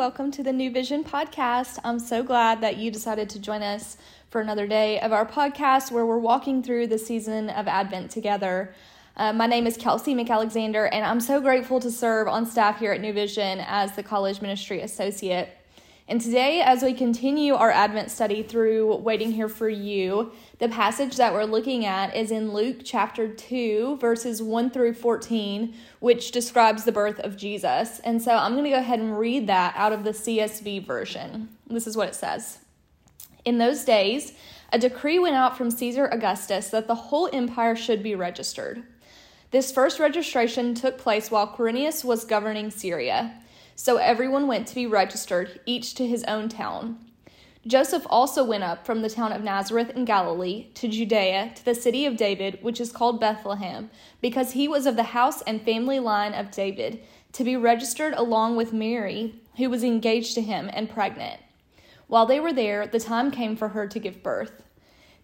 Welcome to the New Vision podcast. I'm so glad that you decided to join us for another day of our podcast where we're walking through the season of Advent together. Uh, my name is Kelsey McAlexander, and I'm so grateful to serve on staff here at New Vision as the college ministry associate. And today, as we continue our Advent study through Waiting Here for You, the passage that we're looking at is in Luke chapter 2, verses 1 through 14, which describes the birth of Jesus. And so I'm going to go ahead and read that out of the CSB version. This is what it says In those days, a decree went out from Caesar Augustus that the whole empire should be registered. This first registration took place while Quirinius was governing Syria. So everyone went to be registered, each to his own town. Joseph also went up from the town of Nazareth in Galilee to Judea, to the city of David, which is called Bethlehem, because he was of the house and family line of David, to be registered along with Mary, who was engaged to him and pregnant. While they were there, the time came for her to give birth.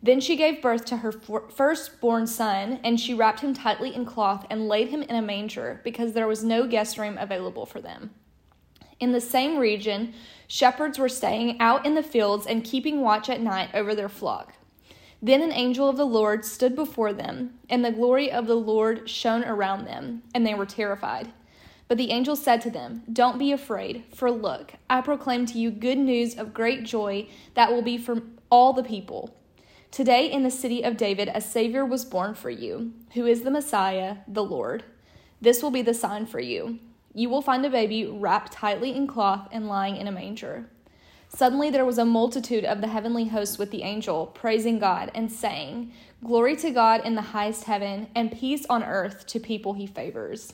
Then she gave birth to her firstborn son, and she wrapped him tightly in cloth and laid him in a manger, because there was no guest room available for them. In the same region, shepherds were staying out in the fields and keeping watch at night over their flock. Then an angel of the Lord stood before them, and the glory of the Lord shone around them, and they were terrified. But the angel said to them, Don't be afraid, for look, I proclaim to you good news of great joy that will be for all the people. Today in the city of David a Savior was born for you, who is the Messiah, the Lord. This will be the sign for you. You will find a baby wrapped tightly in cloth and lying in a manger. Suddenly there was a multitude of the heavenly hosts with the angel, praising God and saying, Glory to God in the highest heaven, and peace on earth to people he favors.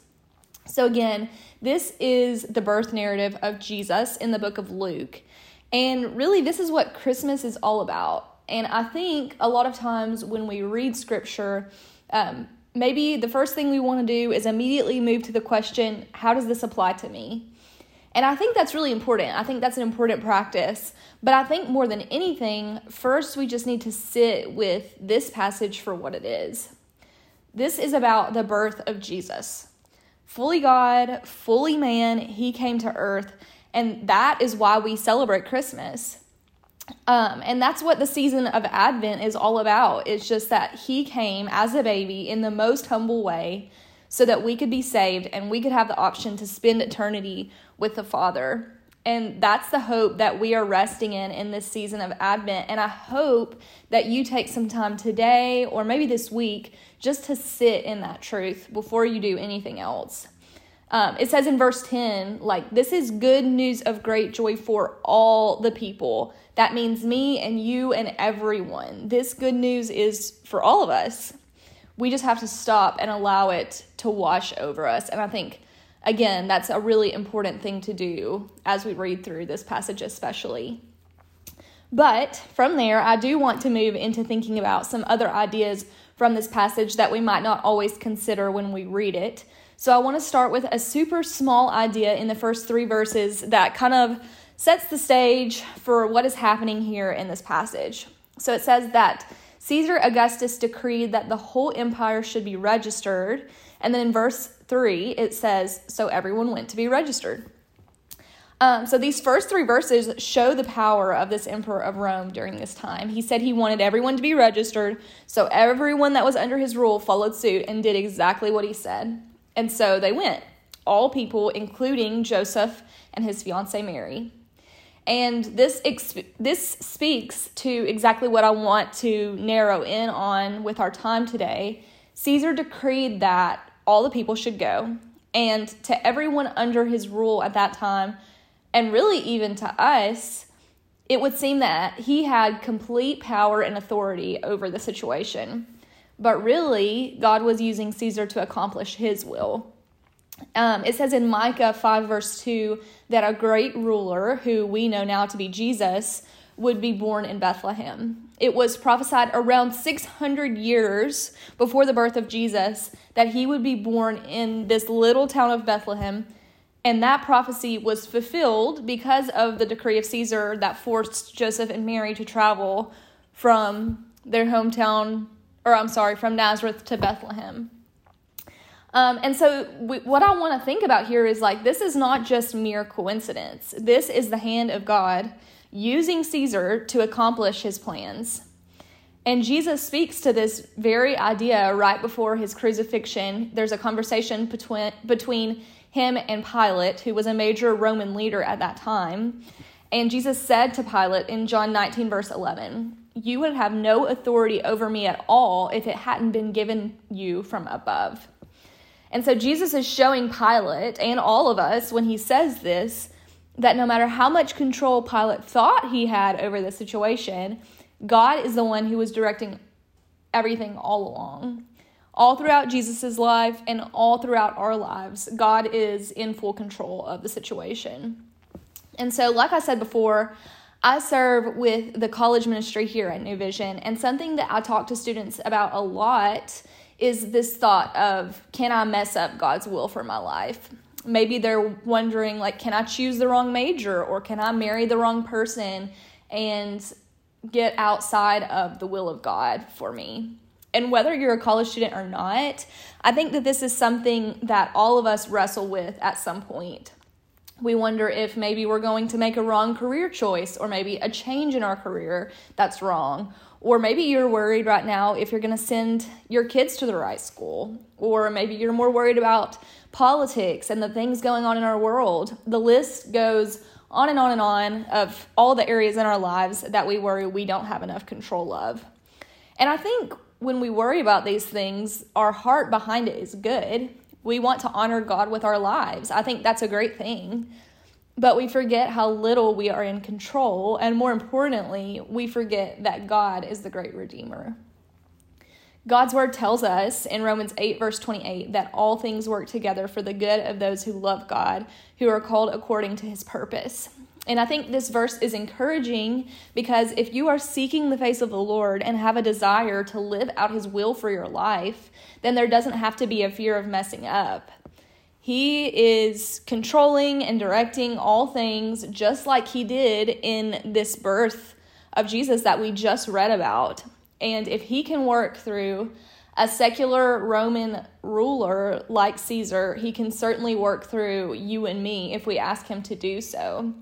So, again, this is the birth narrative of Jesus in the book of Luke. And really, this is what Christmas is all about. And I think a lot of times when we read scripture, um, maybe the first thing we want to do is immediately move to the question how does this apply to me? And I think that's really important. I think that's an important practice. But I think more than anything, first we just need to sit with this passage for what it is. This is about the birth of Jesus. Fully God, fully man, he came to earth. And that is why we celebrate Christmas. Um, and that's what the season of Advent is all about. It's just that he came as a baby in the most humble way so that we could be saved and we could have the option to spend eternity with the Father. And that's the hope that we are resting in in this season of Advent. And I hope that you take some time today or maybe this week just to sit in that truth before you do anything else. Um, it says in verse 10, like, this is good news of great joy for all the people. That means me and you and everyone. This good news is for all of us. We just have to stop and allow it to wash over us. And I think, again, that's a really important thing to do as we read through this passage, especially. But from there, I do want to move into thinking about some other ideas from this passage that we might not always consider when we read it. So I want to start with a super small idea in the first three verses that kind of sets the stage for what is happening here in this passage. So it says that Caesar Augustus decreed that the whole empire should be registered. And then in verse 3, it says, So everyone went to be registered. Um, so these first three verses show the power of this emperor of Rome during this time. He said he wanted everyone to be registered, so everyone that was under his rule followed suit and did exactly what he said. And so they went, all people, including Joseph and his fiancee Mary. And this exp- this speaks to exactly what I want to narrow in on with our time today. Caesar decreed that all the people should go, and to everyone under his rule at that time, and really even to us, it would seem that he had complete power and authority over the situation. But really, God was using Caesar to accomplish his will. Um, it says in Micah 5, verse 2, that a great ruler, who we know now to be Jesus, would be born in Bethlehem. It was prophesied around 600 years before the birth of Jesus that he would be born in this little town of Bethlehem. And that prophecy was fulfilled because of the decree of Caesar that forced Joseph and Mary to travel from their hometown or I'm sorry, from Nazareth to Bethlehem. Um, and so, what I want to think about here is like, this is not just mere coincidence. This is the hand of God using Caesar to accomplish his plans. And Jesus speaks to this very idea right before his crucifixion. There's a conversation between, between him and Pilate, who was a major Roman leader at that time. And Jesus said to Pilate in John 19, verse 11, You would have no authority over me at all if it hadn't been given you from above. And so Jesus is showing Pilate and all of us when he says this that no matter how much control Pilate thought he had over the situation, God is the one who was directing everything all along. All throughout Jesus' life and all throughout our lives, God is in full control of the situation. And so, like I said before, I serve with the college ministry here at New Vision, and something that I talk to students about a lot is this thought of can I mess up God's will for my life? Maybe they're wondering, like, can I choose the wrong major or can I marry the wrong person and get outside of the will of God for me? And whether you're a college student or not, I think that this is something that all of us wrestle with at some point. We wonder if maybe we're going to make a wrong career choice or maybe a change in our career that's wrong or maybe you're worried right now if you're going to send your kids to the right school. Or maybe you're more worried about politics and the things going on in our world. The list goes on and on and on of all the areas in our lives that we worry we don't have enough control of. And I think when we worry about these things, our heart behind it is good. We want to honor God with our lives. I think that's a great thing. But we forget how little we are in control, and more importantly, we forget that God is the great Redeemer. God's word tells us in Romans 8, verse 28, that all things work together for the good of those who love God, who are called according to his purpose. And I think this verse is encouraging because if you are seeking the face of the Lord and have a desire to live out his will for your life, then there doesn't have to be a fear of messing up. He is controlling and directing all things just like he did in this birth of Jesus that we just read about. And if he can work through a secular Roman ruler like Caesar, he can certainly work through you and me if we ask him to do so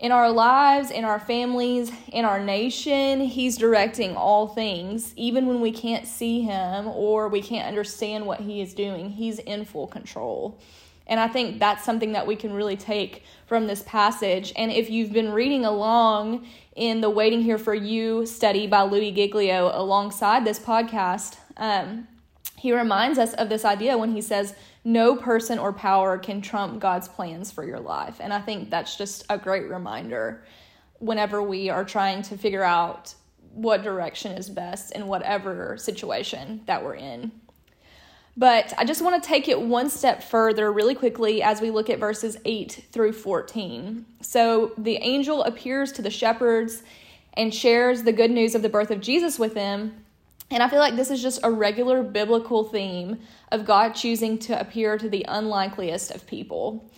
in our lives, in our families, in our nation. He's directing all things, even when we can't see him or we can't understand what he is doing. He's in full control. And I think that's something that we can really take from this passage. And if you've been reading along in the Waiting Here for You study by Louie Giglio alongside this podcast, um, he reminds us of this idea when he says, no person or power can trump God's plans for your life. And I think that's just a great reminder whenever we are trying to figure out what direction is best in whatever situation that we're in. But I just want to take it one step further really quickly as we look at verses 8 through 14. So the angel appears to the shepherds and shares the good news of the birth of Jesus with them. And I feel like this is just a regular biblical theme of God choosing to appear to the unlikeliest of people.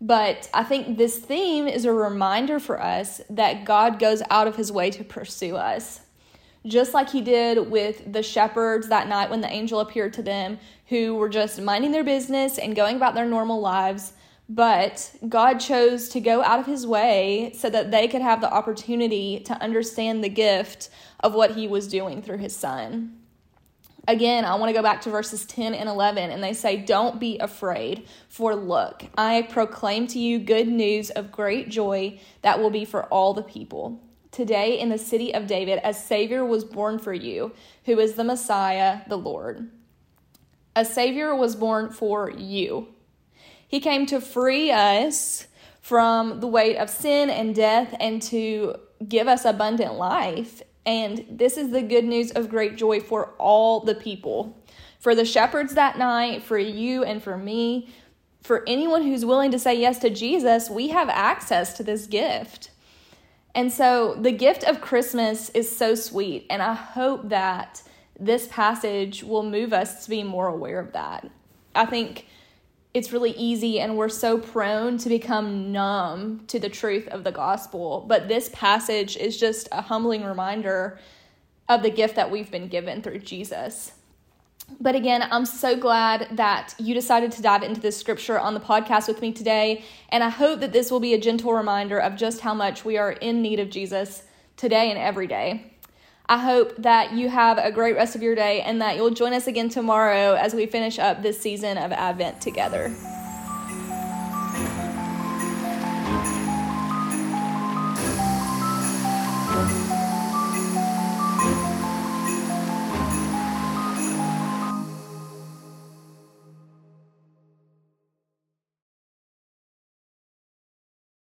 But I think this theme is a reminder for us that God goes out of his way to pursue us. Just like he did with the shepherds that night when the angel appeared to them, who were just minding their business and going about their normal lives. But God chose to go out of his way so that they could have the opportunity to understand the gift of what he was doing through his son. Again, I want to go back to verses 10 and 11, and they say, Don't be afraid, for look, I proclaim to you good news of great joy that will be for all the people. Today, in the city of David, a Savior was born for you, who is the Messiah, the Lord. A Savior was born for you. He came to free us from the weight of sin and death and to give us abundant life. And this is the good news of great joy for all the people. For the shepherds that night, for you and for me, for anyone who's willing to say yes to Jesus, we have access to this gift. And so the gift of Christmas is so sweet. And I hope that this passage will move us to be more aware of that. I think it's really easy and we're so prone to become numb to the truth of the gospel. But this passage is just a humbling reminder of the gift that we've been given through Jesus. But again, I'm so glad that you decided to dive into this scripture on the podcast with me today. And I hope that this will be a gentle reminder of just how much we are in need of Jesus today and every day. I hope that you have a great rest of your day and that you'll join us again tomorrow as we finish up this season of Advent together.